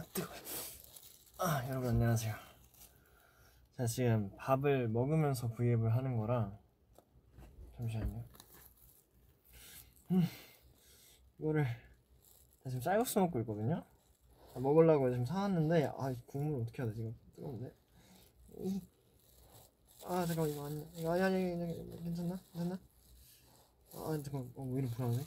아 뜨거. 아 여러분 안녕하세요. 자 지금 밥을 먹으면서 브이앱을 하는 거라 잠시만요. 음 이거를 나 지금 쌀국수 먹고 있거든요. 아, 먹으려고 지금 사왔는데 아 국물 어떻게 해야 되지 이거 뜨거운데. 음. 아 잠깐 이거 아니 이거 아니 아니 아니, 아니 괜찮나 괜찮나? 아 잠깐 어, 왜 이렇게 불안해?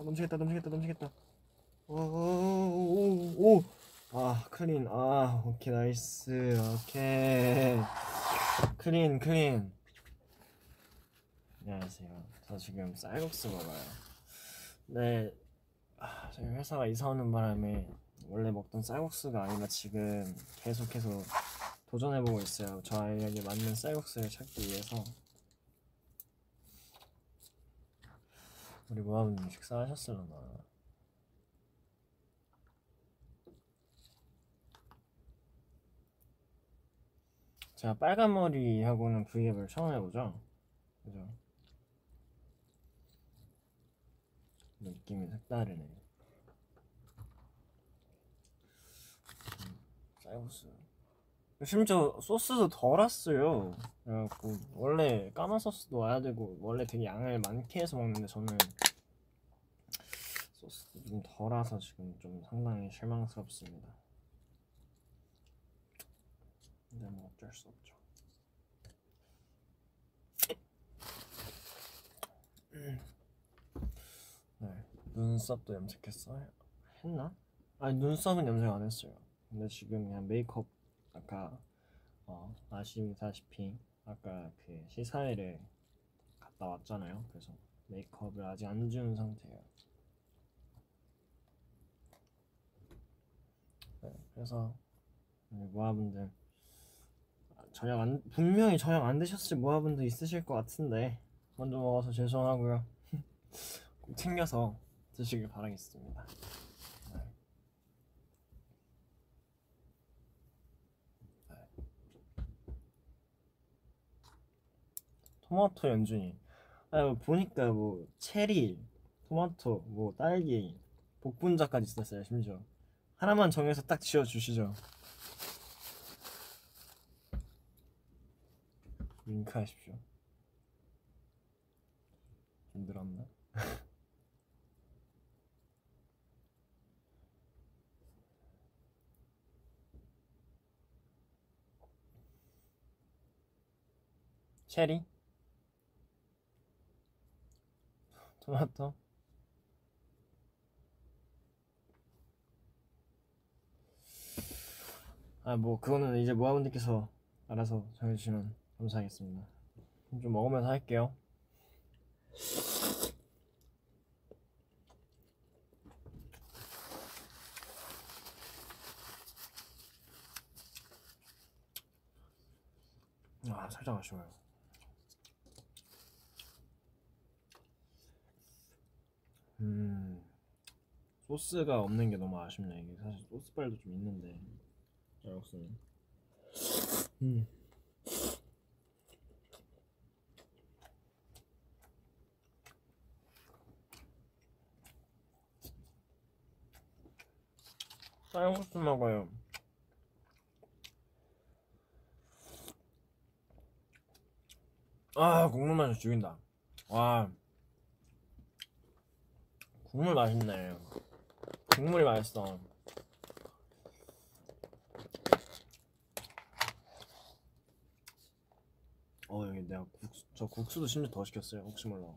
어 넘치겠다 넘치겠다 넘치겠다. 오오오오. 아 clean. 아 오케이 nice. 오케이. clean clean. 안녕하세요. 저 지금 쌀국수 먹어요. 네. 아, 저희 회사가 이사 오는 바람에 원래 먹던 쌀국수가 아니라 지금 계속해서 도전해보고 있어요. 저 아이에게 맞는 쌀국수를 찾기 위해서 우리 모아분님 식사하셨을려나? 제가 빨간 머리하고는 브이앱을 처음 해보죠? 그죠? 느낌이 색다르네. 음, 쌀국수 심지어 소스도 덜 왔어요. 그래갖고 원래 까만 소스도 와야 되고 원래 되게 양을 많게 해서 먹는데 저는 소스도 좀덜 와서 지금 좀 상당히 실망스럽습니다. 근데 뭐 어쩔 수 없죠. 네 눈썹도 염색했어요? 했나? 아니 눈썹은 염색 안 했어요. 근데 지금 그냥 메이크업 아까 어, 아시다시피 아까 그 시사회를 갔다 왔잖아요. 그래서 메이크업을 아직 안 지운 상태예요. 네, 그래서 모아분들 저녁 안 분명히 저녁 안 드셨을 모아분들 있으실 것 같은데 먼저 먹어서 죄송하고요. 꼭 챙겨서 드시길 바라겠습니다. 토마토 연준이 아 뭐 보니까 뭐 체리 토마토 뭐 딸기 복분자까지 있었어요 심지어 하나만 정해서 딱 지어 주시죠 윙크 하십시오 힘들었나? 체리? 토마토 아 뭐 그거는 이제 모아분들께서 알아서 정해주시면 감사하겠습니다. 좀 먹으면서 할게요. 아 살짝 아쉬워요 소스가 없는 게 너무 아쉽네. 이게 사실 소스빨도 좀 있는데 쌀국수는. 음. 쌀국수 먹어요. 아 국물 맛이 죽인다. 와. 국물 맛있네 국물이 맛있어. 어 여기 내가 국수 저 국수도 심지어 더 시켰어요. 혹시 몰라.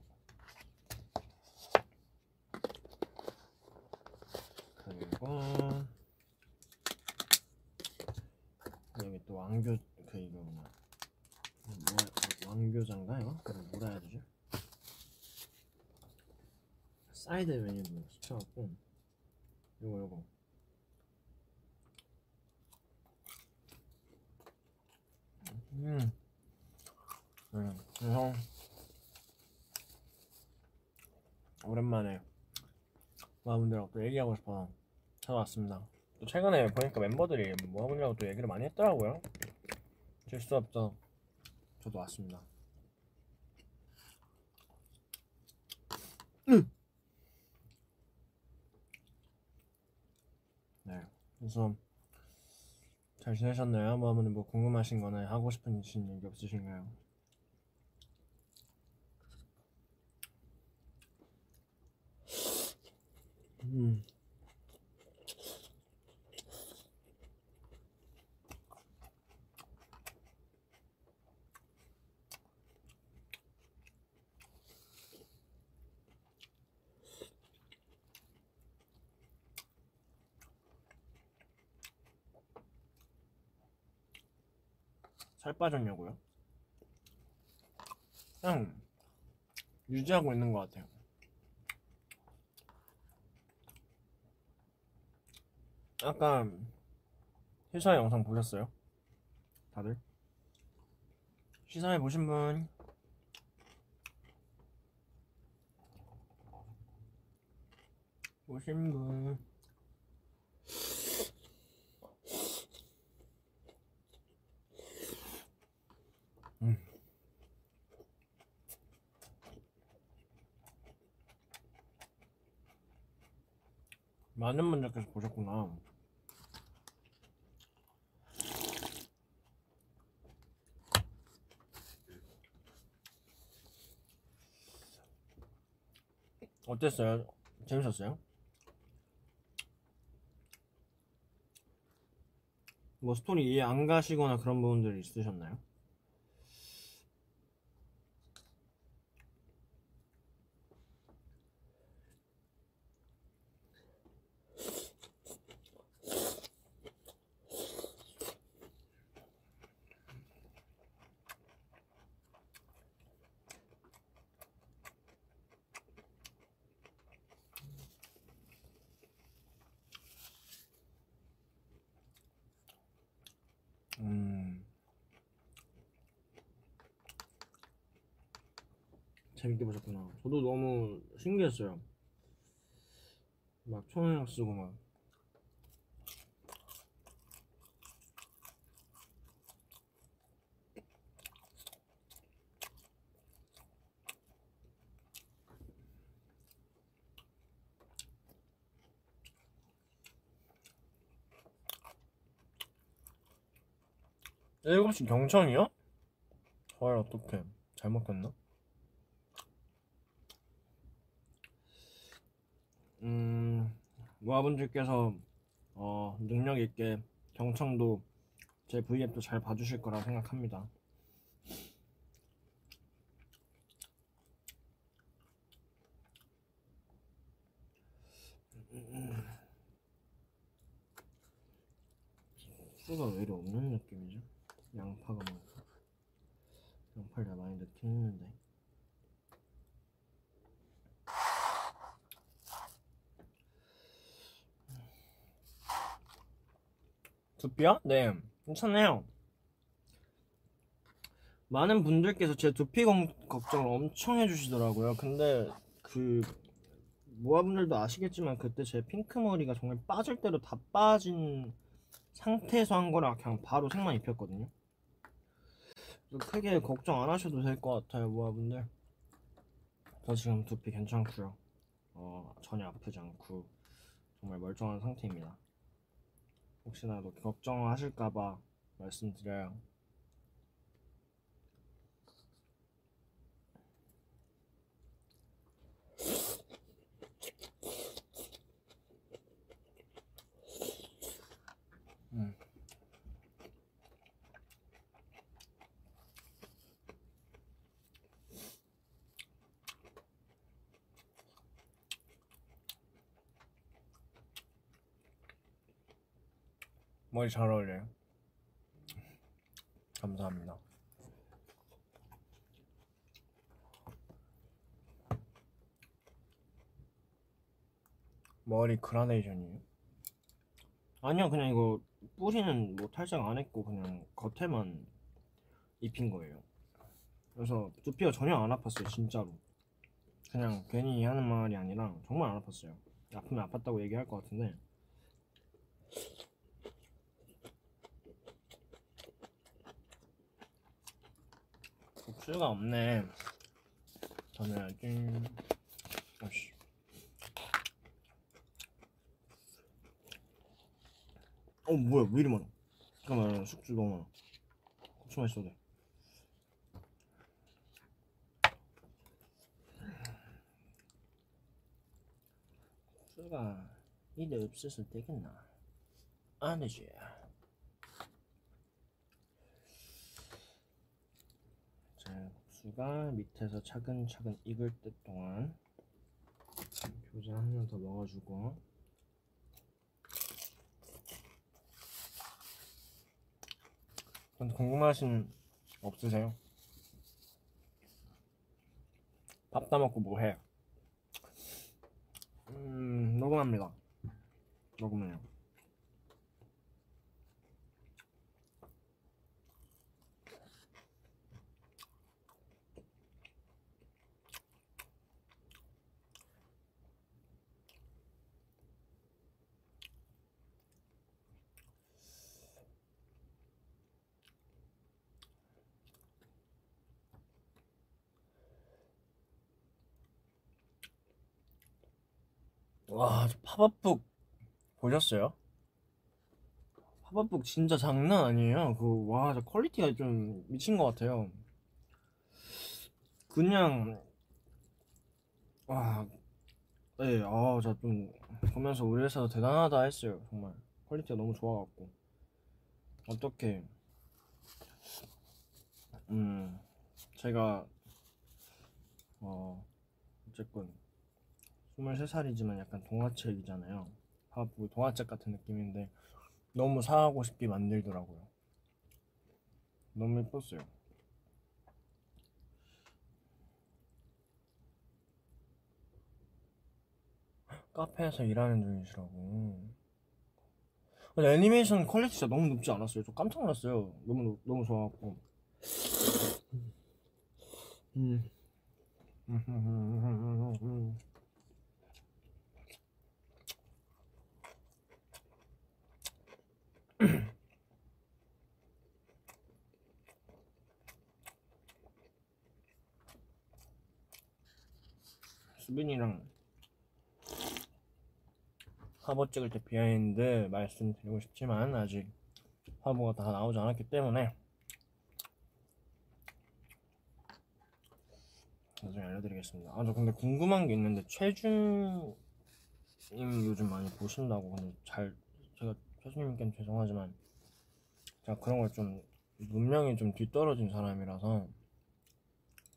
그리고 여기 또 왕교 그 이거 뭐야 뭐, 왕교장가 이거? 그거 뭐라 해야 되지? 사이드 메뉴도 시켜갖고 요거 요거. 음. 네, 그래서 오랜만에 모아분들하고 또 얘기하고 싶어서 찾아왔습니다. 또 최근에 보니까 멤버들이 모아분들하고 또 얘기를 많이 했더라고요. 질수 없죠. 저도 왔습니다 네. 그래서 잘 지내셨나요? 뭐 아무튼 뭐 궁금하신 거나 하고 싶으신 얘기 없으신가요? 음. 살 빠졌냐고요? 그냥 유지하고 있는 것 같아요. 아까 시사회 영상 보셨어요? 다들? 시사회 보신 분? 보신 분? 많은 분들께서 보셨구나. 어땠어요? 재밌었어요? 뭐 스토리 이해 안 가시거나 그런 부분들 있으셨나요? 저도 너무 신기했어요. 막 초능력 쓰고 막. 일곱 시 경청이요? 헐 어떡해 잘못 갔나? 음 모아분들께서 어 능력 있게 경청도 제 V앱도 잘 봐주실 거라 생각합니다. 수가 왜 이리 없는 느낌이죠? 양파가 많다. 양파를 많이 넣긴 했는데. 두피요? 네, 괜찮아요. 많은 분들께서 제 두피 걱- 걱정을 엄청 해주시더라고요. 근데 그 모아분들도 아시겠지만 그때 제 핑크 머리가 정말 빠질 대로 다 빠진 상태에서 한 거라 그냥 바로 색만 입혔거든요. 크게 걱정 안 하셔도 될 것 같아요, 모아분들. 저 지금 두피 괜찮고요. 어, 전혀 아프지 않고 정말 멀쩡한 상태입니다. 혹시나도 걱정하실까봐 말씀드려요. 머리 잘 어울려요. 감사합니다. 머리 그라데이션이에요? 아니요, 그냥 이거 뿌리는 뭐 탈색 안 했고 그냥 겉에만 입힌 거예요. 그래서 두피가 전혀 안 아팠어요, 진짜로. 그냥 괜히 하는 말이 아니라 정말 안 아팠어요. 아프면 아팠다고 얘기할 것 같은데 수가 없네. 전해야지. 아씨. 어 뭐야 왜 이리 많아? 잠깐만 숙주 너무 많아. 고추 맛있어도 돼. 국수가 이래 없어서 되겠나? 안 되지. 자, 국수가 밑에서 차근차근 익을 때 동안 교자 한명더 넣어주고 근데 궁금하신 없으세요? 밥 다 먹고 뭐 해? 음, 녹음합니다. 녹음해요. 와, 저 pop-up book 보셨어요? pop-up book 진짜 장난 아니에요. 그, 와, 저 quality가 좀 미친 것 같아요. 그냥, 와, 네, 아, 저 좀 보면서 우리 회사 대단하다 했어요. 정말. quality가 너무 좋아갖고. 어떻게, 음, 제가, 어, 어쨌건, 23살이지만 약간 동화책이잖아요. pop-up book 동화책 같은 느낌인데, 너무 사고 싶게 만들더라고요. 너무 예뻤어요. 카페에서 일하는 중이시라고. 근데 애니메이션 quality 진짜 너무 높지 않았어요. 저 깜짝 놀랐어요. 너무 너무 좋아갖고. 음. 수빈이랑 화보 찍을 때 비하인드 말씀드리고 싶지만 아직 화보가 다 나오지 않았기 때문에 나중에 알려드리겠습니다. 아 저 근데 궁금한 게 있는데 최준님 요즘 많이 보신다고 근데 잘 제가 최준님께는 죄송하지만 제가 그런 걸 좀 문명이 좀 뒤떨어진 사람이라서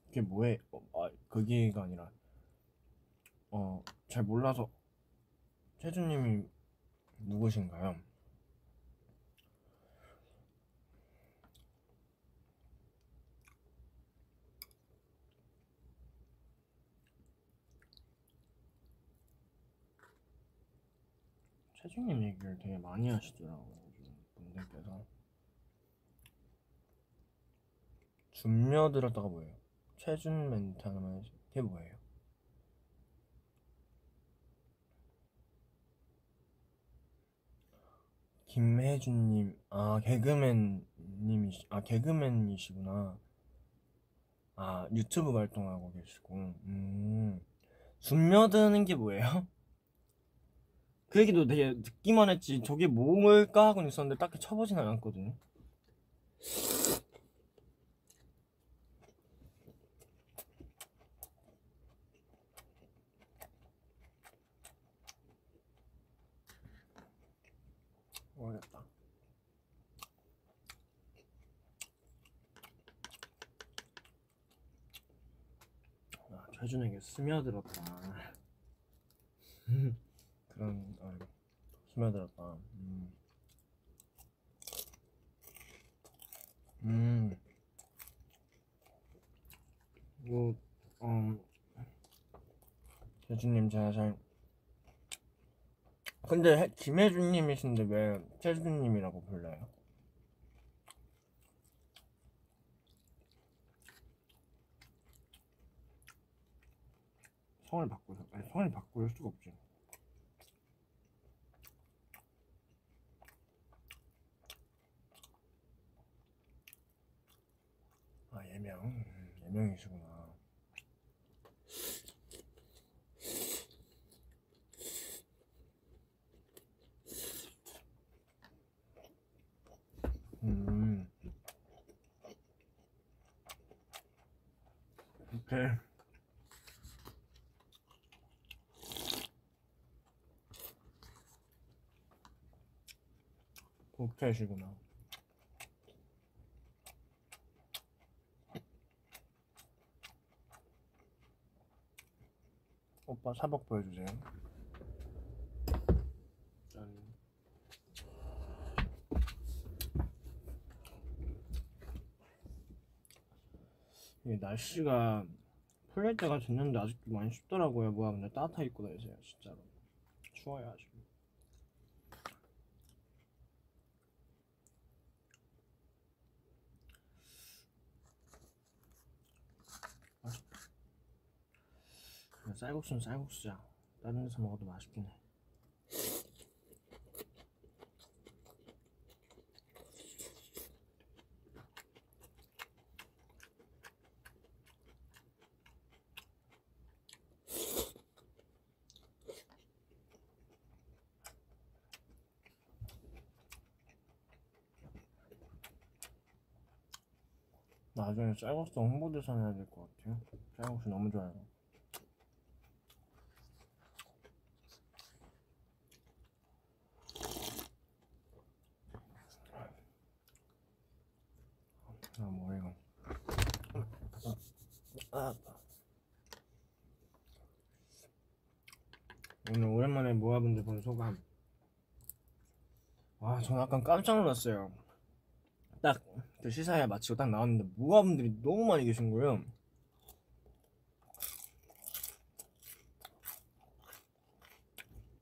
그게 뭐해? 어, 아 그게가 아니라 어 잘 몰라서 최준님이 누구신가요? 최준님 얘기를 되게 많이 하시더라고요 분들께서 준며 들었다가 뭐예요? 최준 멘트 하나만 그게 뭐예요? 김혜준님, 아 개그맨님이시, 아 개그맨이시구나. 아 유튜브 활동하고 계시고, 음, 숨며드는 게 뭐예요? 그 얘기도 되게 듣기만 했지 저게 뭘까 하고는 있었는데 딱히 쳐보진 않았거든요. 모르겠다. 아, 최준에게 스며들었다. 그런 아, 스며들었다. 음. 음. 뭐, 음, 최준님 제가 잘 근데 해- 김혜준님이신데 왜 최준님이라고 불러요? 성을 바꾸서 아니 성을 바꿀 수가 없지. 아 예명 음, 예명이시구나. 옥텔이구나. 오빠 사복 보여주세요. 짠 이게 날씨가 풀릴 때가 됐는데 아직도 많이 춥더라고요. 뭐야 근데 따뜻하게 입고 다니세요 진짜로. 추워요 아직 맛있다 그냥 쌀국수는 쌀국수야. 다른 데서 먹어도 맛있긴 해. 나중에 쌀국수 홍보대사 해야 될 것 같아요. 쌀국수 너무 좋아요 아 뭐야 이거 아, 오늘 오랜만에 모아분들 본 소감 아 저는 약간 깜짝 놀랐어요 딱 그 시사회 마치고 딱 나왔는데 모아분들이 너무 많이 계신 거예요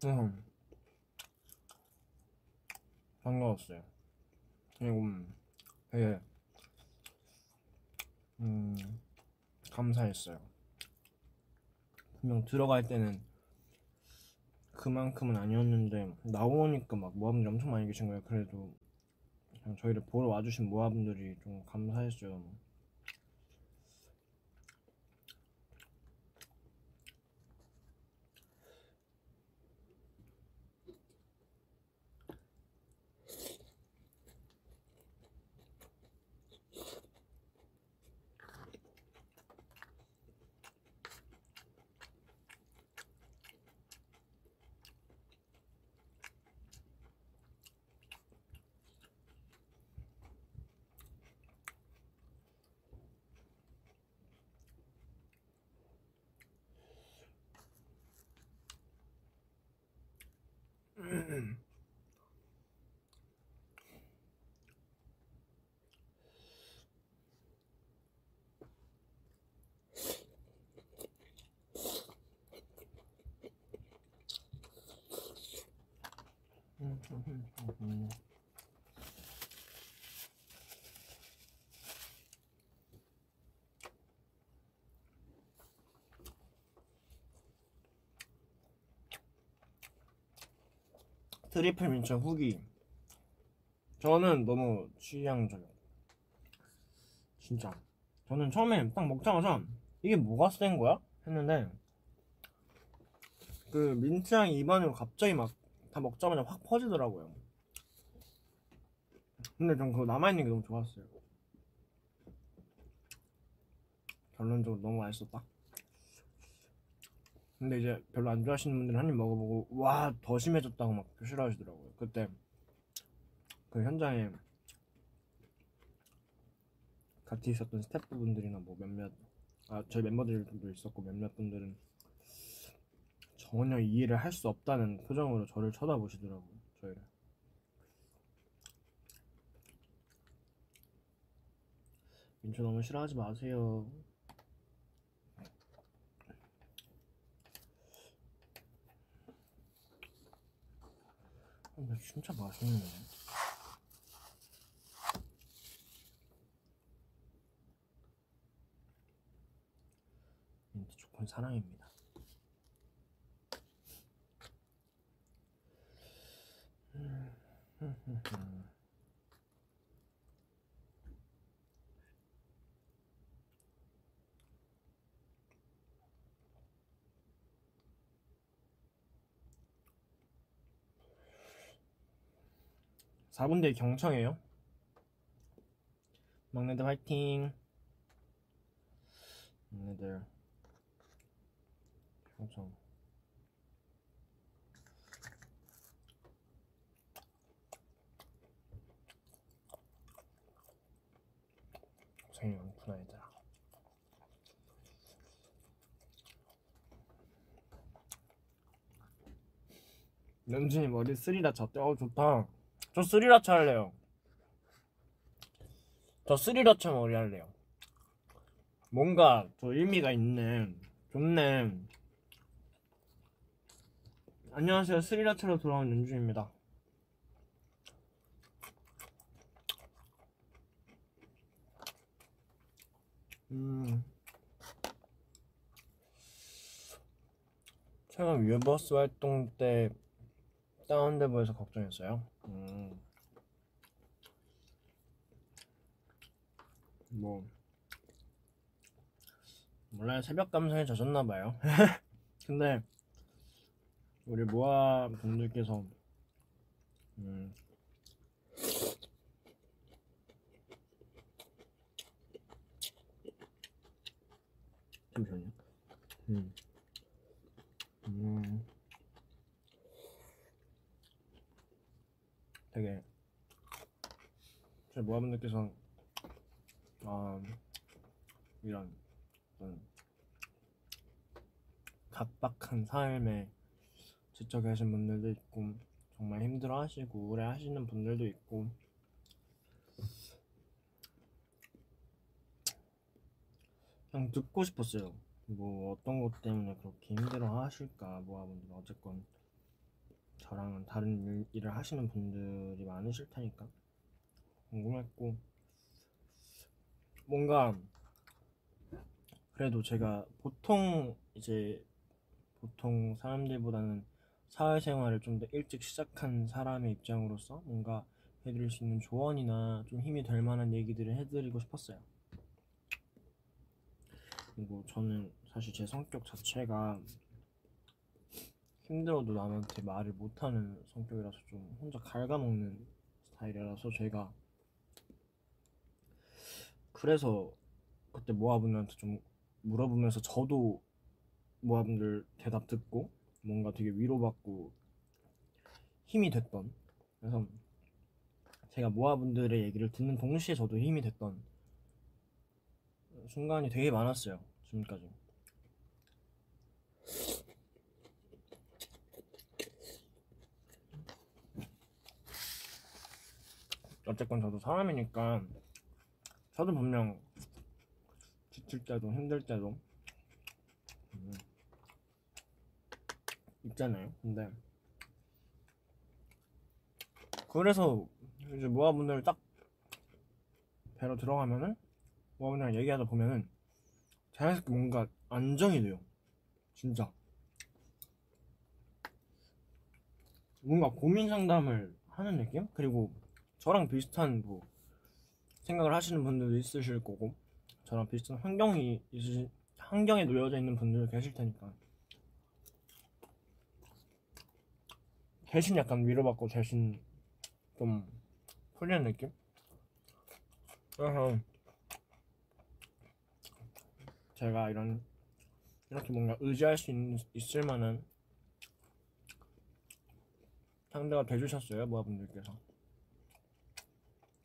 음. 반가웠어요 그리고 음, 되게 음, 감사했어요. 분명 들어갈 때는 그만큼은 아니었는데 나오니까 막 모아분들이 엄청 많이 계신 거예요. 그래도 저희를 보러 와주신 모아분들이 좀 감사했어요. 트리플 민초 후기. 저는 너무 취향저격이에요 진짜. 저는 처음에 딱 먹자마자 이게 뭐가 센 거야? 했는데 그 민트향이 입안으로 갑자기 막 다 먹자마자 확 퍼지더라고요. 근데 전 그거 남아있는 게 너무 좋았어요. 결론적으로 너무 맛있었다 근데 이제 별로 안 좋아하시는 분들은 한 입 먹어보고 와 더 심해졌다고 막 표시를 하시더라고요. 그때 그 현장에 같이 있었던 스태프분들이나 뭐 몇몇 아 저희 멤버들도 있었고 몇몇 분들은 전혀 이해를 할 수 없다는 표정으로 저를 쳐다보시더라고요 저희를. 민초 너무 싫어하지 마세요 근데 진짜 맛있네. 민트 초코는 사랑입니다 사분대 경청해요 막내들 화이팅 막내들 그렇죠. 고생이 많구나 얘들아. 연준이 머리 스리라차 어때? 어 좋다. 저 스리라차 할래요. 저 스리라차 머리 할래요. 뭔가 더 의미가 있네. 좋네. 안녕하세요. 스리라차로 돌아온 연준입니다. 음. 최근 위버스 활동 때 다운돼 보여서 걱정했어요. 음. 뭐 몰라요 새벽 감성에 젖었나 봐요. 근데 우리 모아 분들께서 음. 잠시만요. 음. 음. 되게 제 모아분들께서 아 이런 어떤 각박한 삶에 지쳐 계신 분들도 있고 정말 힘들어 하시고 우울해 하시는 분들도 있고 그냥 듣고 싶었어요. 뭐 어떤 것 때문에 그렇게 힘들어 하실까 모아분들 어쨌건 저랑은 다른 일, 일을 하시는 분들이 많으실 테니까 궁금했고 뭔가 그래도 제가 보통 이제 보통 사람들보다는 사회생활을 좀 더 일찍 시작한 사람의 입장으로서 뭔가 해드릴 수 있는 조언이나 좀 힘이 될 만한 얘기들을 해드리고 싶었어요. 그리고 저는 사실 제 성격 자체가 힘들어도 남한테 말을 못하는 성격이라서 좀 혼자 갉아먹는 스타일이라서 제가 그래서 그때 모아분들한테 좀 물어보면서 저도 모아분들 대답 듣고 뭔가 되게 위로받고 힘이 됐던 그래서 제가 모아분들의 얘기를 듣는 동시에 저도 힘이 됐던 순간이 되게 많았어요 지금까지 어쨌건 저도 사람이니까 저도 분명 지칠 때도 힘들 때도 음, 있잖아요. 근데 그래서 이제 모아분들 딱 배로 들어가면은 모아분들이랑 얘기하다 보면은 자연스럽게 뭔가 안정이 돼요. 진짜 뭔가 고민 상담을 하는 느낌? 그리고 저랑 비슷한 뭐 생각을 하시는 분들도 있으실 거고 저랑 비슷한 환경이 있으신 환경에 놓여져 있는 분들 계실 테니까 대신 약간 위로받고 대신 좀 풀리는 느낌? 그래서 제가 이런 이렇게 뭔가 의지할 수 있, 있을 만한 상대가 돼주셨어요 모아분들께서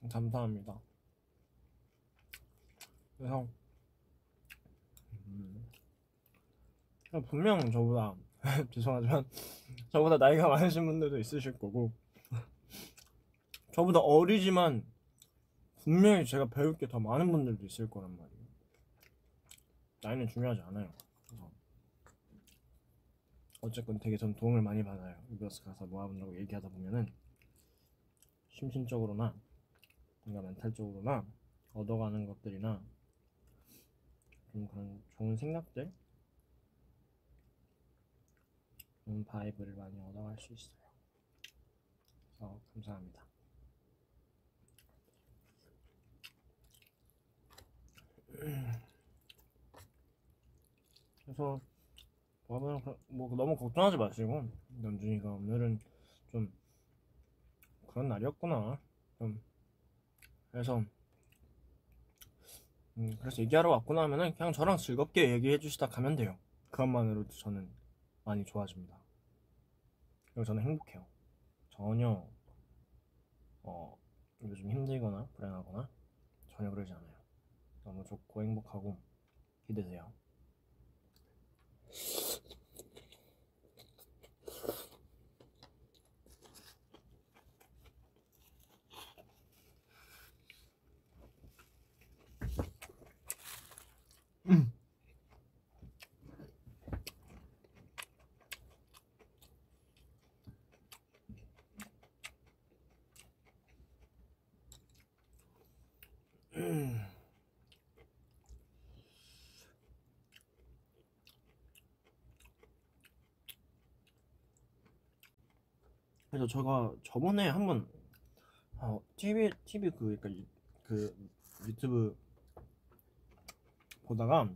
감사합니다. 그래서 음, 분명 저보다 죄송하지만 저보다 나이가 많으신 분들도 있으실 거고 저보다 어리지만 분명히 제가 배울 게 더 많은 분들도 있을 거란 말이에요. 나이는 중요하지 않아요. 어쨌건 되게 전 도움을 많이 받아요. 이버스 가서 모아본다고 얘기하다 보면은 심신적으로나 뭔가 멘탈적으로나 얻어가는 것들이나 좀 그런 좋은 생각들? 좋은 바이브를 많이 얻어갈 수 있어요. 그래서 감사합니다. 그래서 뭐, 뭐 너무 걱정하지 마시고 연준이가 오늘은 좀 그런 날이었구나. 좀 그래서 음, 그래서 얘기하러 왔구나 하면은 그냥 저랑 즐겁게 얘기해 주시다 가면 돼요. 그것만으로도 저는 많이 좋아집니다. 그리고 저는 행복해요. 전혀 어, 요즘 힘들거나 불안하거나 전혀 그러지 않아요. 너무 좋고 행복하고 기대돼요. 그래서 제가 저번에 한번 어, TV TV 그 그러니까 유- 그 유튜브 보다가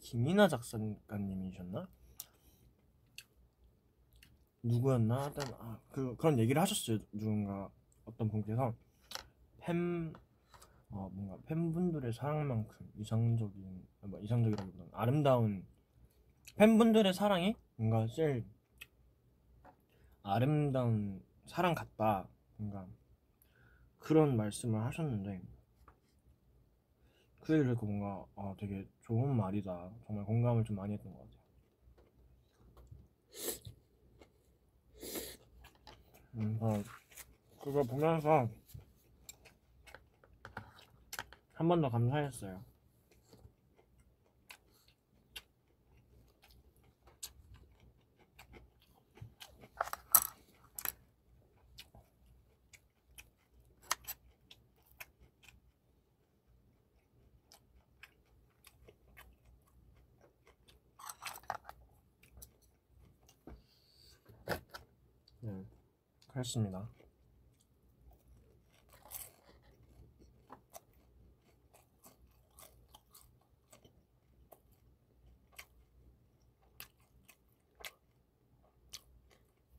김이나 작가님이셨나? 누구였나? 하여튼 아, 그 그런 얘기를 하셨어요. 누군가 어떤 분께서. 팬 어, 뭔가 팬분들의 사랑만큼 이상적인 아, 뭐 이상적이라기보다는 아름다운 팬분들의 사랑이 뭔가 제일 아름다운 사랑 같다. 뭔가 그런 말씀을 하셨는데 그 얘기를 듣고 뭔가 아, 되게 좋은 말이다. 정말 공감을 좀 많이 했던 것 같아요. 음, 어, 그거 보면서 한 번 더 감사했어요 네, 그랬습니다.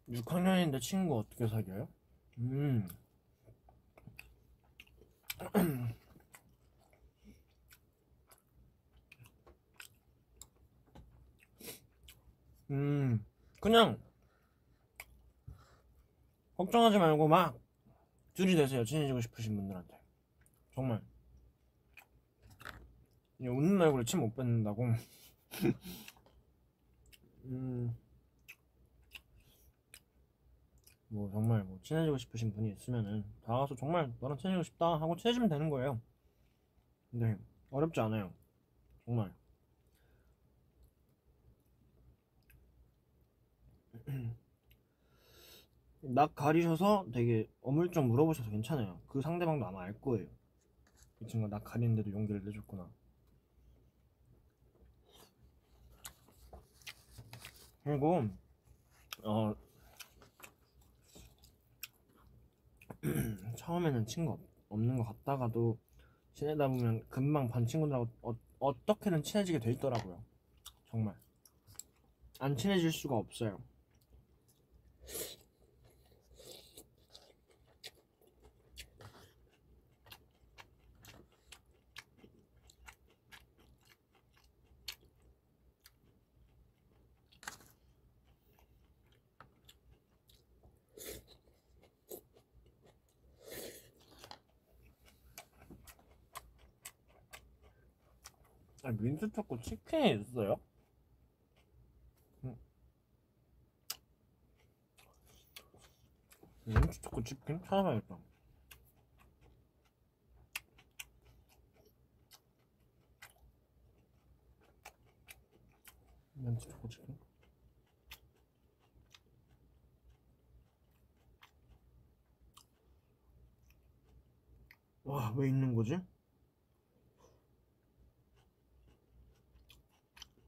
육학년인데 친구 어떻게 사귀어요? 음. 음, 그냥 걱정하지 말고 막 둘이 되세요. 친해지고 싶으신 분들한테. 정말. 이 웃는 얼굴에 침못 뱉는다고. 음. 뭐 정말 뭐 친해지고 싶으신 분이 있으면은 다가가서 정말 너랑 친해지고 싶다 하고 친해지면 되는 거예요. 근데 어렵지 않아요. 정말. 낙 가리셔서 되게 어물쩍 물어보셔서 괜찮아요. 그 상대방도 아마 알 거예요. 이 친구가 낙 가리는데도 용기를 내줬구나. 그리고 어 처음에는 친구 없- 없는 것 같다가도 지내다 보면 금방 반 친구들하고 어, 어떻게든 친해지게 돼 있더라고요. 정말 안 친해질 수가 없어요. 민트 초코 치킨이 있어요? 음. 민트 초코 치킨 찾아봐야겠다. 민트 초코 치킨. 와, 왜 있는 거지?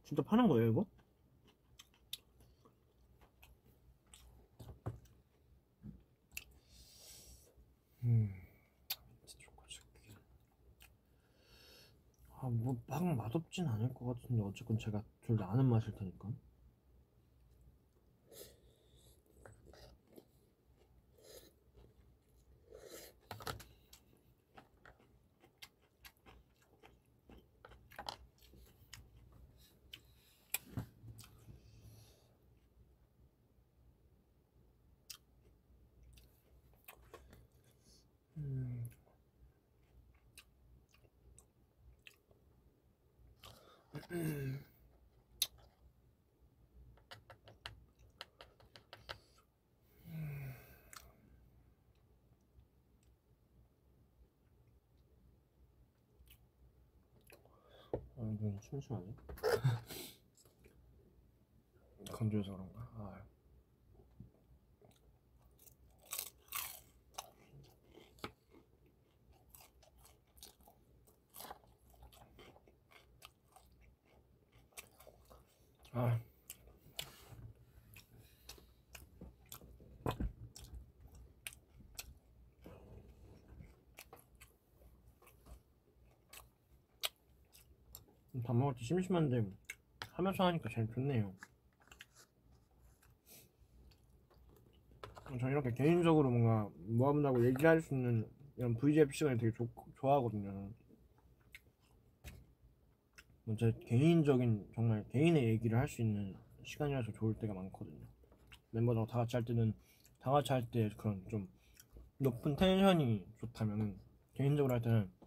진짜 파는 거예요, 이거? 음. 아, 뭐, 막 맛없진 않을 것 같은데, 어쨌건 제가 둘 다 아는 맛일 테니까. 침침하네. 건조해서 그런가? 아. 아. 밥 먹을 때 심심한데 하면서 하니까 제일 좋네요. 저 이렇게 개인적으로 뭔가 모아본다고 얘기할 수 있는 이런 VJF 시간을 되게 좋, 좋아하거든요. 뭐제 개인적인 정말 개인의 얘기를 할 수 있는 시간이라서 좋을 때가 많거든요. 멤버들하고 다 같이 할 때는 다 같이 할 때 그런 좀 높은 텐션이 좋다면은 개인적으로 할 때는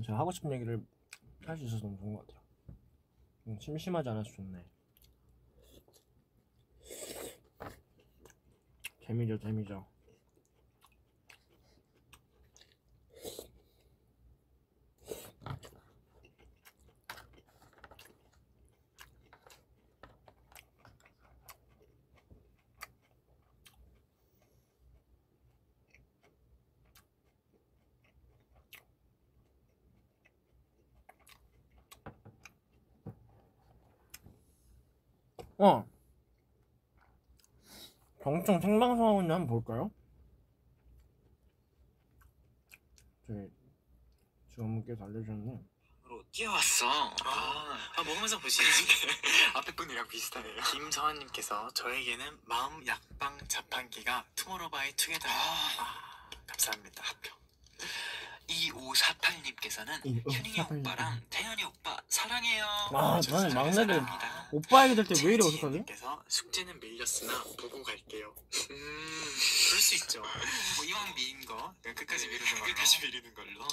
제가 하고 싶은 얘기를 할 수 있어서 너무 좋은 것 같아요. 음, 심심하지 않아서 좋네. 재미죠, 재미죠. 어. 경청 생방송 하고 있는데 한번 볼까요? 저기 직원분께서 알려주셨는데 으로 뛰어왔어. 아, 아, 먹으면서 보시지. 앞에 분이랑 비슷하네요. 김서환님께서 저에게는 마음 약방 자판기가 투모로우바이 투게더. 아, 감사합니다. 합격. 2548님께서는 2548 현웅이 오빠랑 태현이 오빠 사랑해요. 아, 저 저는 막내들 사랑합니다. 오빠 얘기 들 때 왜 이래 어떡하지? 님께서 숙제는 밀렸으나 보고 갈게요. 음, 그럴 수 있죠. 뭐 이왕 밀린 거 그냥 끝까지 미루는 걸로. 끝까지 미루는 걸로.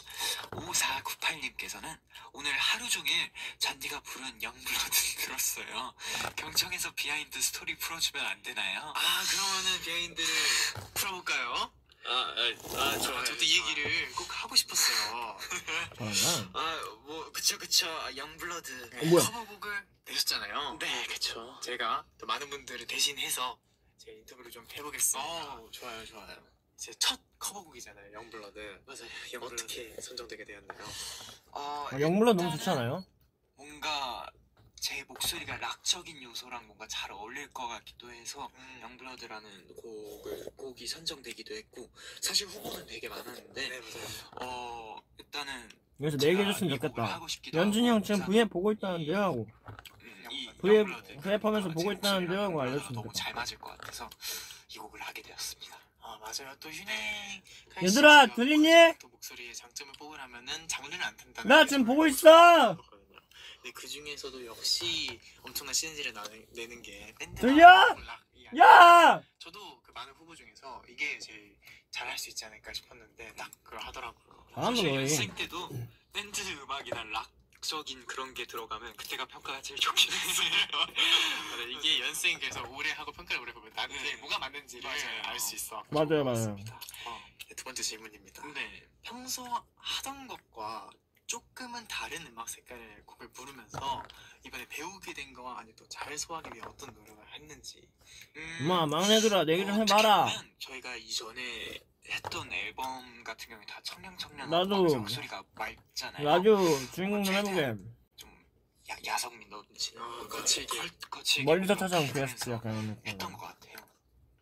5498님께서는 오늘 하루 종일 잔디가 부른 Youngblood 들었어요. 경청에서 behind story 풀어주면 안 되나요? 아 그러면은 behind를 풀어볼까요? 아, 아, 아 좋아요. 저도 이 얘기를 꼭 하고 싶었어요. 저는 아, 뭐 그쵸 그쵸 아, 영블러드 어, 뭐야? 커버곡을 내셨잖아요. 네, 그쵸. 제가 또 많은 분들을 대신해서 제 인터뷰를 좀 해보겠습니다. 어, 좋아요, 좋아요. 제 첫 커버곡이잖아요, 영블러드. 맞아요, 영블러드. 어떻게 선정되게 되었나요? 어, 아, 영물로 너무 일단은 않아요? 뭔가 제 목소리가 락적인 요소랑 뭔가 잘 어울릴 것 같기도 해서 음. 영블러드라는 곡을 곡이 선정되기도 했고 사실 후보는 되게 많았는데 어 일단은 여기서 내 얘기 해줬으면 좋겠다. 연준이 형 지금 V앱 보고 있다는데요 하고 음, 이 V앱 V앱 하면서 그 보고 제 있다는데요 하고 알려주면 너무. 잘 맞을 것 같아서 이 곡을 하게 되었습니다. 아 맞아요. 또 휴닝 얘들아, 들리니? 또 목소리의 장점을 뽑으라면은 장르는 안 탄다. 나 지금 보고 있어! 근데 그 중에서도 역시 엄청난 시너지를 나, 내는 게 밴드 들려? 야! 저도 그 많은 후보 중에서 이게 제일 잘할 수 있지 않을까 싶었는데 딱 그걸 하더라고요. 잘한다, 사실 너희. 연습생 때도 밴드 음악이나 락적인 그런 게 들어가면 그때가 평가가 제일 좋긴 했어요. 이게 연습생에서 오래 하고 평가를 오래 보면 나한테 뭐가 맞는지를 알수 있어. 맞아요, 맞아요. 어, 네, 두 번째 질문입니다. 네. 평소 하던 것과 조금은 다른 음악 색깔의 곡을 부르면서 이번에 배우게 된 거와 아니 또 잘 소화하기 위해 어떤 노력을 했는지. 음, 엄마 막내들아 내 얘기 좀 어, 해봐라. 어떻게 보면 저희가 이전에 했던 앨범 같은 경우에 다 청량청량 나도. 목소리가 맑잖아요. 나도 주인공 좀 해보게. 좀 야, 야성미 넣지. 어, 거칠게. 거칠게. 멀리서 찾아온 게스트 약간 이런 했던 느낌. 것 같아요.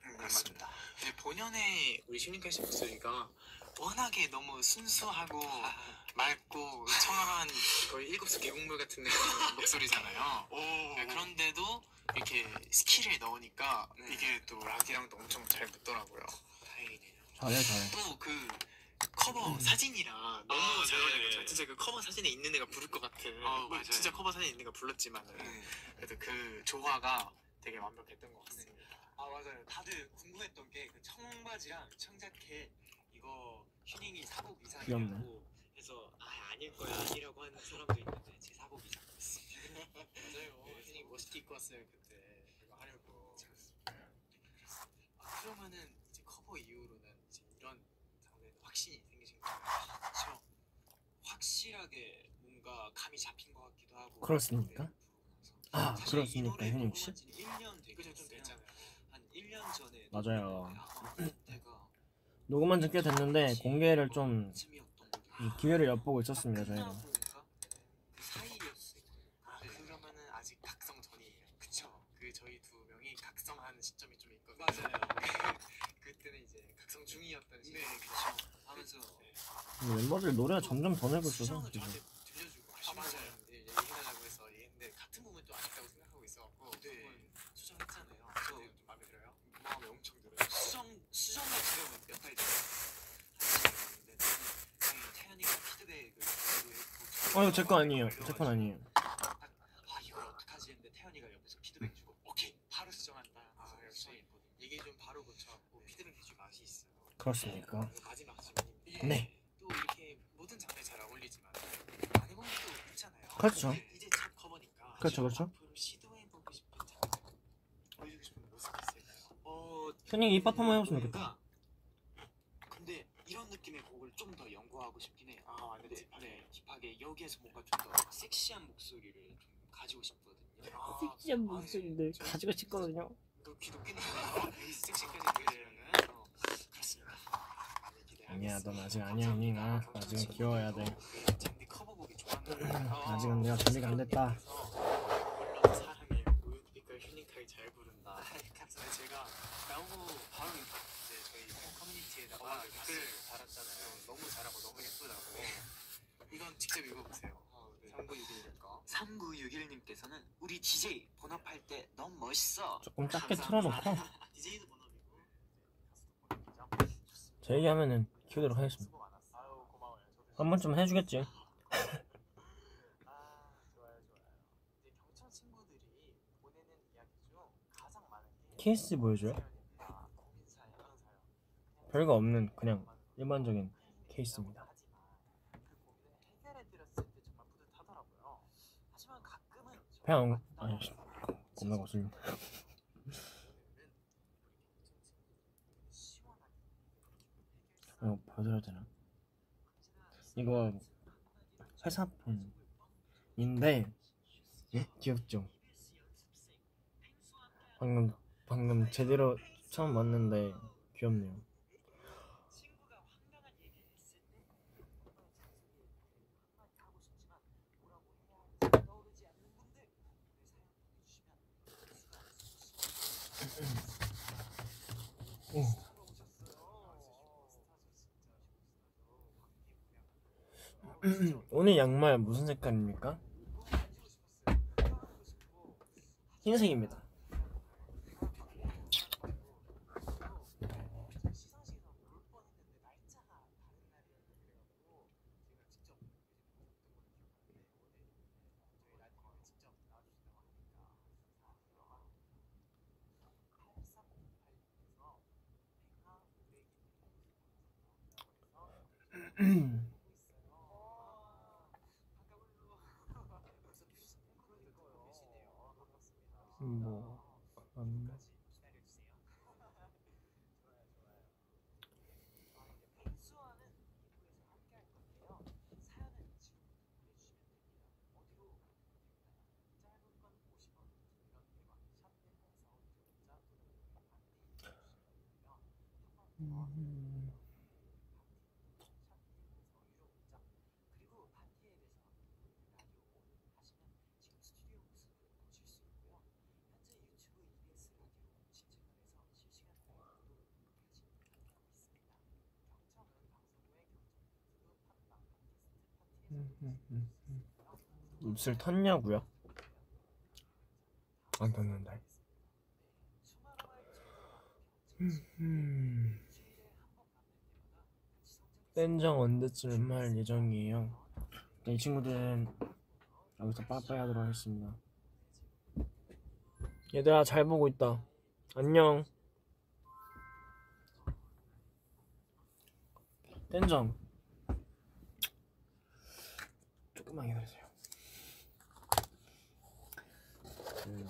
음, 맞습니다. 근데 본연의 우리 신인카 씨 목소리가 워낙에 너무 순수하고 맑고 청아한 거의 일급수 계곡물 같은 느낌 목소리잖아요. 네, 그런데도 이렇게 skill을 넣으니까 이게 또 락이랑도 엄청 잘 붙더라고요. 다행이네요. 잘해 잘해. 또 그 커버 사진이랑 너무 잘 어울리는 거죠. 진짜 그 커버 사진에 있는 애가 부를 것 같은. 뭐 진짜 커버 사진에 있는 애가 불렀지만은 그래도 그 조화가 되게 완벽했던 것 같습니다. 아 맞아요. 다들 궁금했던 게 그 청바지랑 청자켓 이거 휴닝이 사복 귀엽네. 이상이라고 해서 아 아닐 거야 아니라고 하는 사람도 있는데 제 사복이 잡고 있습니다. 맞아요. 혜진이 멋있게 입고 왔어요 그때 이거 하려고. 아, 그러면은 이제 커버 이후로는 이제 이런 장르에 확신이 생기신 거예요. 그렇죠. 확실하게 뭔가 감이 잡힌 것 같기도 하고. 그렇습니까? 나서. 아, 그렇습니까? 녹음한 지는 1년 되긴 그죠 좀. 됐잖아요. 한 1년 전에 맞아요. 녹음한 지 꽤 됐는데 공개를 좀 기회를 엿보고 있었습니다 저희가. 끝나고인가? 그 사이였어요. 아, 그러면은 아직 각성 전이에요. 그쵸? 그 저희 두 명이 각성하는 시점이 좀 있거든요. 맞아요. 그때는 이제 각성 중이었던 시기. 네, 그쵸. 하면서 멤버들 노래가 점점 더 늘고 있어서 수정을 지금. 저한테 들려주고 아, 맞아요. 거는 이제 얘기해달라고 해서 얘기했는데 같은 부분 또 아쉽다고 생각하고 있어갖고 네. 두분 수정했잖아요. 저- 네, 좀 마음에 들어요? 마음에 엄청 들어요. 수정 수정만 들으면 몇 달이 됐는데 주기로 했고 어 이거 제거 아니에요. 제 건 아니에요. 아 이걸 어떡하지 했는데 태연이가 옆에서 피드백 주고 오케이 바로 수정한다. 아, 역시. 얘기 좀 바로 고쳐갖고 피드백 해줄 맛이 있어요. 그렇습니까? 그리고 마지막 질문인데 네. 또 이렇게 모든 장르에 잘 어울리지만 안 해본 것도 있잖아요. 그렇죠. 이제- 첫 커버니까 그렇죠, 그렇죠. 앞으로 시도해보고 싶은 장르 보여주고 싶은 모습이 있을까요? 어 입밥 한번 해봤으면 좋겠다. 뭔가 근데 이런 느낌의 곡을 좀 더 연구하고 싶긴 해요. 아, 완전 네, 딥하게. 네, 딥하게 여기에서 뭔가 좀 더 섹시한 목소리를 좀 가지고 싶거든요. 아, 섹시한 아, 목소리인데 저- 가지고 싶거든요. 또 섹시까지 어, 그렇습니다. 많이 기대하겠습니다. 아니야, 넌 아직 아니야, 현영아. 아직은 귀여워야 돼. 그 잔디 커버곡이 좋았는데 아직은 내가 준비가 안 됐다. 물론 사랑해 우유빛깔 휴닝카이 잘 부른다. 감사합니다. 제가 나오고 바로 이제 저희 커뮤니티에다가 댓글 달았잖아요. 너무 잘하고 너무 예쁘다고. 이건 직접 읽어보세요. 상부 유빈님 거. 3961님께서는 우리 DJ 본업할 때 너무 멋있어. 조금 작게 틀어놓고 DJ도 본업이고 가수도 본업이죠. 제 얘기하면은 키우도록 하겠습니다. 수고 많았어. 아유 고마워요. 저도 한 번쯤 해주겠지. 아 좋아요 좋아요. 이제 경천 친구들이 보내는 이야기 중 가장 많은 게 케이스 보여줘요? 사연입니다. 고민 사연, 사연. 그냥 별거 없는 그냥 일반적인 케이스입니다. 하지만 그 고민을 해결해 드렸을 때 정말 뿌듯하더라고요. 하지만 가끔은 그냥 아니 씨, 겁나 거슬려. 이거 보여드려야 되나? 이거 회사 폰인데 예? 귀엽죠? 방금 방금 제대로 처음 왔는데 귀엽네요. 친구가 황당한 얘기를 했을 때 정말 잔소리에 한마디 하고 싶지만 뭐라고 해야 할지 떠오르지 않는 분들 우리 사연 보내주시면 오. 오늘 양말 무슨 색깔입니까? 흰색입니다. 음. 입술 텄냐고요? 안 텄는데. 음, 땐정 언제쯤 할 예정이에요? 네, 이 친구들은 여기서 빠빠이 하도록 하겠습니다. 얘들아 잘 보고 있다. 안녕. 땐정 조금만 기다리세요. 그,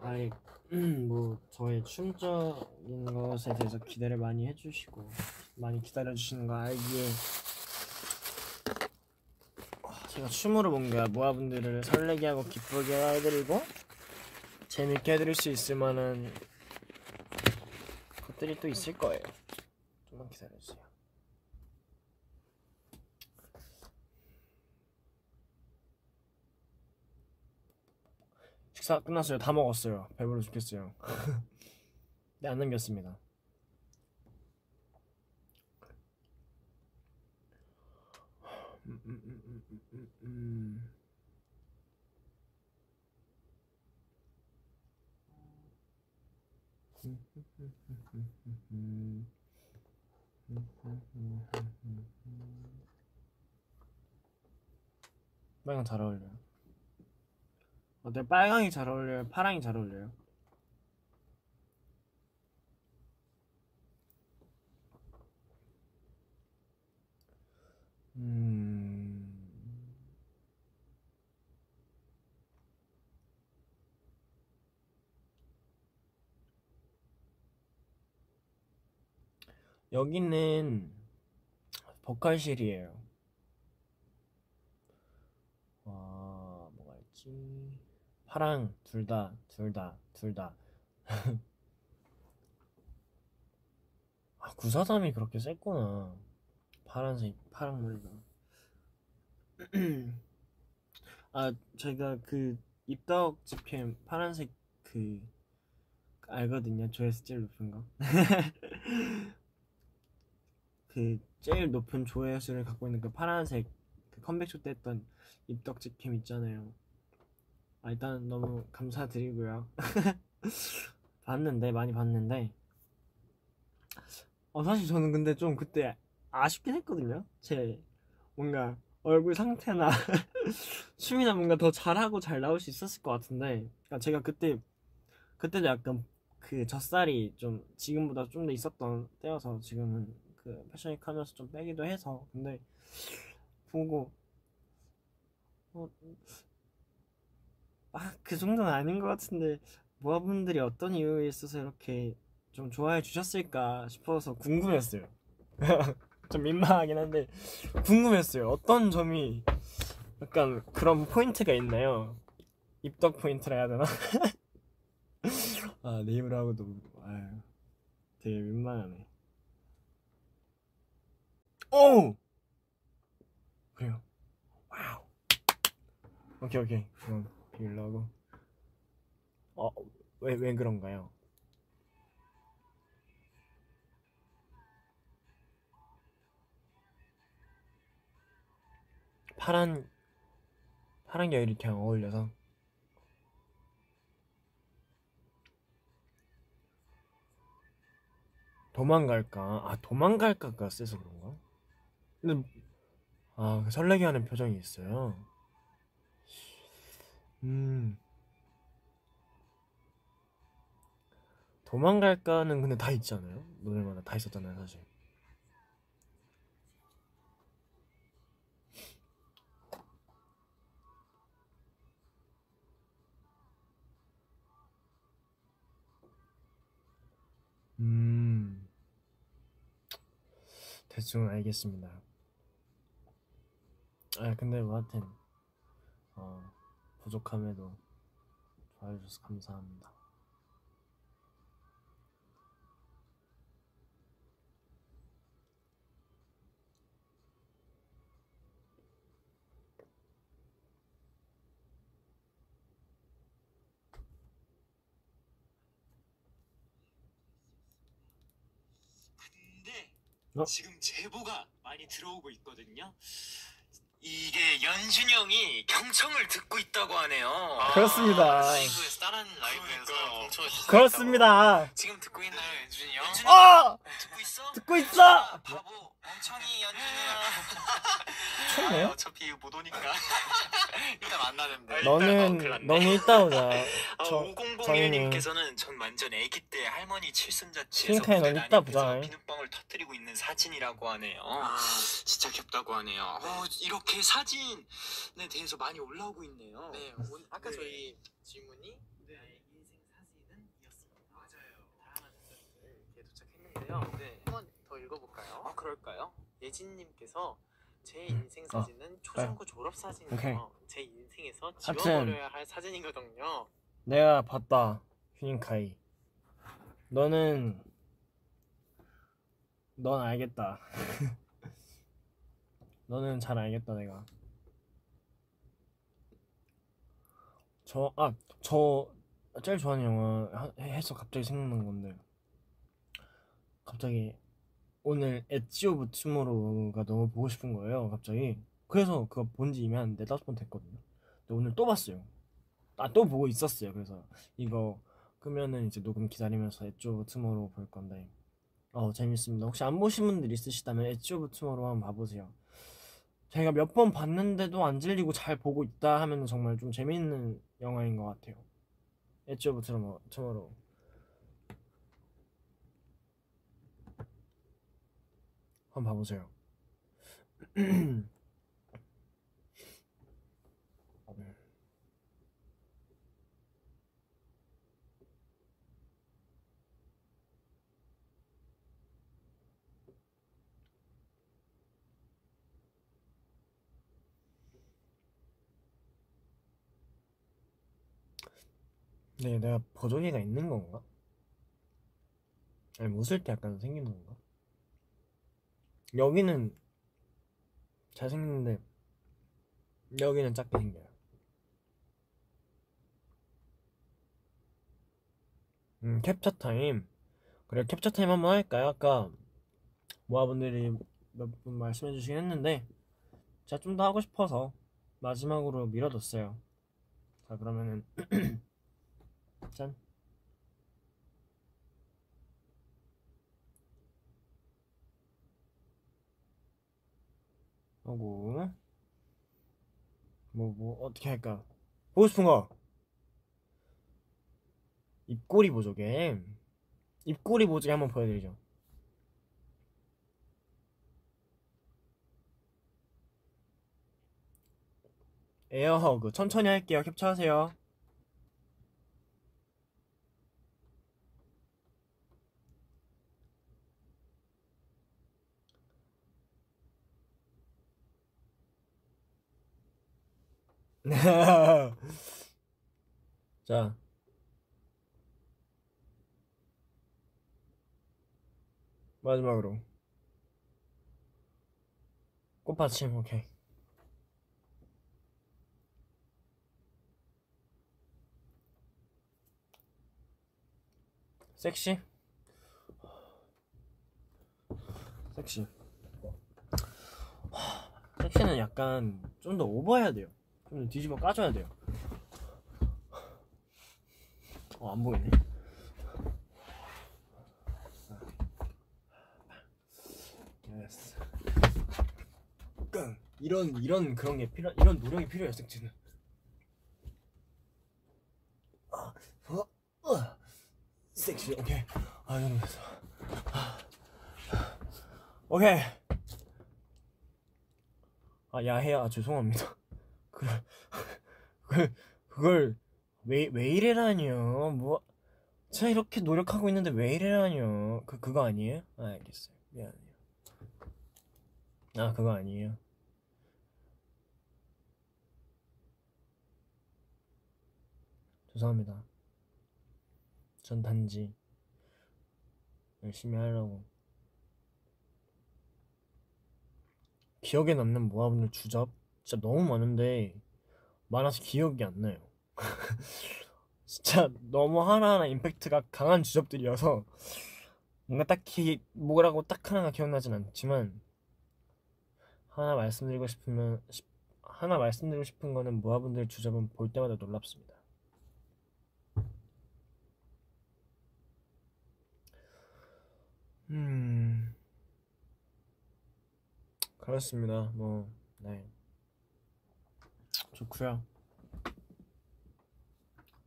아예 뭐 저의 춤적인 것에 대해서 기대를 많이 해주시고 많이 기다려주시는 거 알기에 아, 제가 춤으로 뭔가 모아분들을 설레게 하고 기쁘게 해드리고 재밌게 해드릴 수 있을 만한 것들이 또 있을 거예요. 좀만 기다려주세요. 식사 끝났어요. 다 먹었어요. 배부러 죽겠어요. 네, 안 남겼습니다. 빨강 잘 어울려요. 어때? 빨강이 잘 어울려요? 파랑이 잘 어울려요? 음... 여기는 버칼실이에요. 아, 뭐가 있지? 파랑 둘 다, 둘 다, 둘 다. 아, 943이 그렇게 셌구나. 파란색, 파랑 머리가. 아, 제가 그 입덕 집캠 파란색 그 알거든요. 조회수 제일 높은 거. 그 제일 높은 조회수를 갖고 있는 그 파란색 그 컴백쇼 때 했던 입덕 집캠 있잖아요. 아, 일단 너무 감사드리고요. 봤는데 많이 봤는데 어 사실 저는 근데 좀 그때 아쉽긴 했거든요. 제 뭔가 얼굴 상태나 춤이나 뭔가 더 잘하고 잘 나올 수 있었을 것 같은데 그러니까 제가 그때 그때도 약간 그 젖살이 좀 지금보다 좀 더 있었던 때여서 지금은 그 패션위크 하면서 좀 빼기도 해서 근데 보고 어, 아, 그 정도는 아닌 것 같은데 모아분들이 어떤 이유에 있어서 이렇게 좀 좋아해 주셨을까 싶어서 궁금했어요. 좀 민망하긴 한데 궁금했어요. 어떤 점이 약간 그런 포인트가 있나요? 입덕 포인트라 해야 되나? 아, 내 입으로 하고도 아유, 되게 민망하네. 오! 그래요. wow. 오케이 오케이. 그럼 비밀로 하고. 어, 왜, 왜 그런가요? 파란 파란 계열이 그냥 어울려서 도망갈까? 아 도망갈까가 세서 그런가? 근데 아 설레게 하는 표정이 있어요. 음 도망갈까는 근데 다 있잖아요. 노래마다 다 있었잖아요, 사실. 음 대충 알겠습니다. 아 근데 뭐 하여튼 어 부족함에도 좋아해 주셔서 감사합니다. 근데 어? 지금 제보가 많이 들어오고 있거든요. 이게 연준이 형이 경청을 듣고 있다고 하네요. 아, 그렇습니다. 라이브에서 다른 라이브에서 그러니까요. 주셨다고. 그렇습니다. 지금 듣고 있나요, 연준이 형? 연준이 어! 듣고 있어? 듣고 있어! 바보 멍청이 연준이야. 쳤네요? 아, 어차피 못 오니까 일단 만나는데 너는 너는 이따 오자. 아, 저 5001님께서는 전 완전 아기 때 할머니 칠순자치에서 무대 이따 보자. 비눗방울 터뜨리고 있는 사진이라고 하네요. 아 진짜 귀엽다고 하네요. 어, 이렇게 사진에 대해서 많이 올라오고 있네요. 네, 오늘 아까 네. 저희 질문이 네. 나의 인생 사진은 이었습니다. 맞아요. 사진들 이렇게 도착했는데요. 네, 읽어볼까요? 아, 그럴까요? 예진님께서 제 인생 사진은 초중고 졸업 사진이에요. 제 인생에서 하여튼. 지워버려야 할 사진이거든요. 내가 봤다. 휴닝카이. 너는 넌 알겠다. 너는 잘 알겠다 내가. 저아저 제일 좋아하는 영화 하- 해서 갑자기 생각난 건데 갑자기 오늘 Edge of Tomorrow가 너무 보고 싶은 거예요 갑자기. 그래서 그거 본 지 이미 한 네다섯 번 됐거든요. 근데 오늘 또 봤어요. 아 또 보고 있었어요. 그래서 이거 끄면은 이제 녹음 기다리면서 Edge of Tomorrow 볼 건데. 어 재밌습니다. 혹시 안 보신 분들 있으시다면 Edge of Tomorrow 한번 봐보세요. 제가 몇 번 봤는데도 안 질리고 잘 보고 있다 하면 정말 좀 재밌는 영화인 것 같아요. Edge of Tomorrow Tomorrow 한번 봐보세요 네, 내가 보조개가 있는 건가? 아니 웃을 때 약간 생기는 건가? 여기는 잘생겼는데 여기는 작게 생겨요. 음, 캡처 타임. 그래, 캡처 타임 한번 할까요? 아까 모아분들이 몇 분 말씀해 주시긴 했는데 제가 좀 더 하고 싶어서 마지막으로 밀어뒀어요. 자, 그러면은 짠. 하고 뭐뭐 어떻게 할까? 보고 싶은 거 입꼬리 보조개 입꼬리 보조개 한번 보여드리죠. 에어허그 천천히 할게요. 캡처하세요. 자. 마지막으로. 꽃받침, 오케이. 섹시? 섹시. 섹시는 약간 좀 더 오버해야 돼요. 좀더 뒤집어 까줘야 돼요. 어, 안 보이네. Yes. 이런 이런 그런 게 필요 이런 노력이 필요해요. 아, 어, 어. 섹시 오케이. 아 이런 거서. 오케이. 아 야해야 아, 죄송합니다. 그걸 왜 왜 이래라니요? 뭐 제가 이렇게 노력하고 있는데 왜 이래라니요? 그 그거 아니에요? 아 알겠어요. 미안해요. 아 그거 아니에요. 죄송합니다. 전 단지 열심히 하려고 기억에 남는 모아분들 주접 진짜 너무 많은데 많아서 기억이 안 나요. 진짜 너무 하나하나 임팩트가 강한 주접들이어서 뭔가 딱히 뭐라고 딱 하나가 기억나진 않지만 하나 말씀드리고 싶으면 싶- 하나 말씀드리고 싶은 거는 모아분들 주접은 볼 때마다 놀랍습니다. 음 그렇습니다. 뭐 네. 좋고요.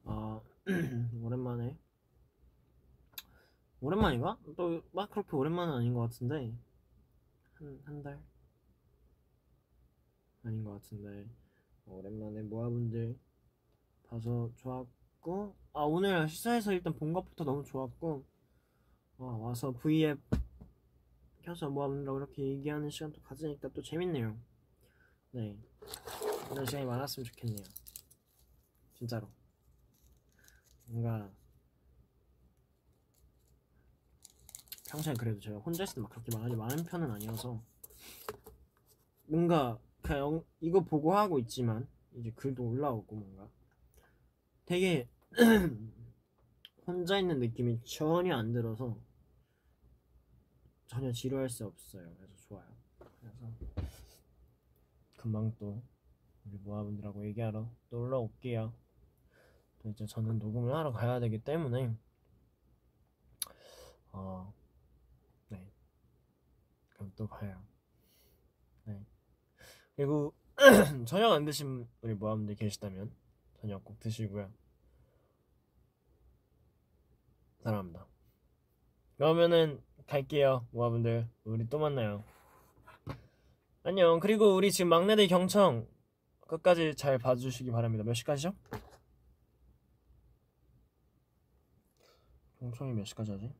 아 오랜만에. 오랜만인가? 또 막 그렇게 오랜만은 아닌 것 같은데. 한 한 달? 아닌 것 같은데. 오랜만에 모아분들 봐서 좋았고 아 오늘 시사에서 일단 본 것부터 너무 좋았고 와, 와서 V앱 켜서 모아분들하고 이렇게 얘기하는 시간도 가지니까 또 재밌네요. 네 이런 시간이 많았으면 좋겠네요 진짜로 뭔가 평소에 그래도 제가 혼자 있을 때 막 그렇게 말이 많은 편은 아니어서 뭔가 그냥 영- 이거 보고 하고 있지만 이제 글도 올라오고 뭔가 되게 혼자 있는 느낌이 전혀 안 들어서 전혀 지루할 수 없어요. 그래서 좋아요. 그래서 금방 또 우리 모아분들하고 얘기하러 또 올라올게요. 또 이제 저는 녹음을 하러 가야 되기 때문에 어, 네. 그럼 또 봐요. 네. 그리고 저녁 안 드신 우리 모아분들 계시다면 저녁 꼭 드시고요. 사랑합니다. 그러면은 갈게요, 모아분들. 우리 또 만나요. 안녕. 그리고 우리 지금 막내들 경청 끝까지 잘 봐주시기 바랍니다. 몇 시까지죠? 경청이 몇 시까지 하지?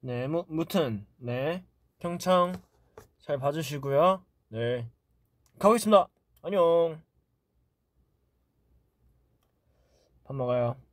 네, 무, 무튼 네 경청 잘 봐주시고요. 네, 가보겠습니다. 안녕. 밥 먹어요.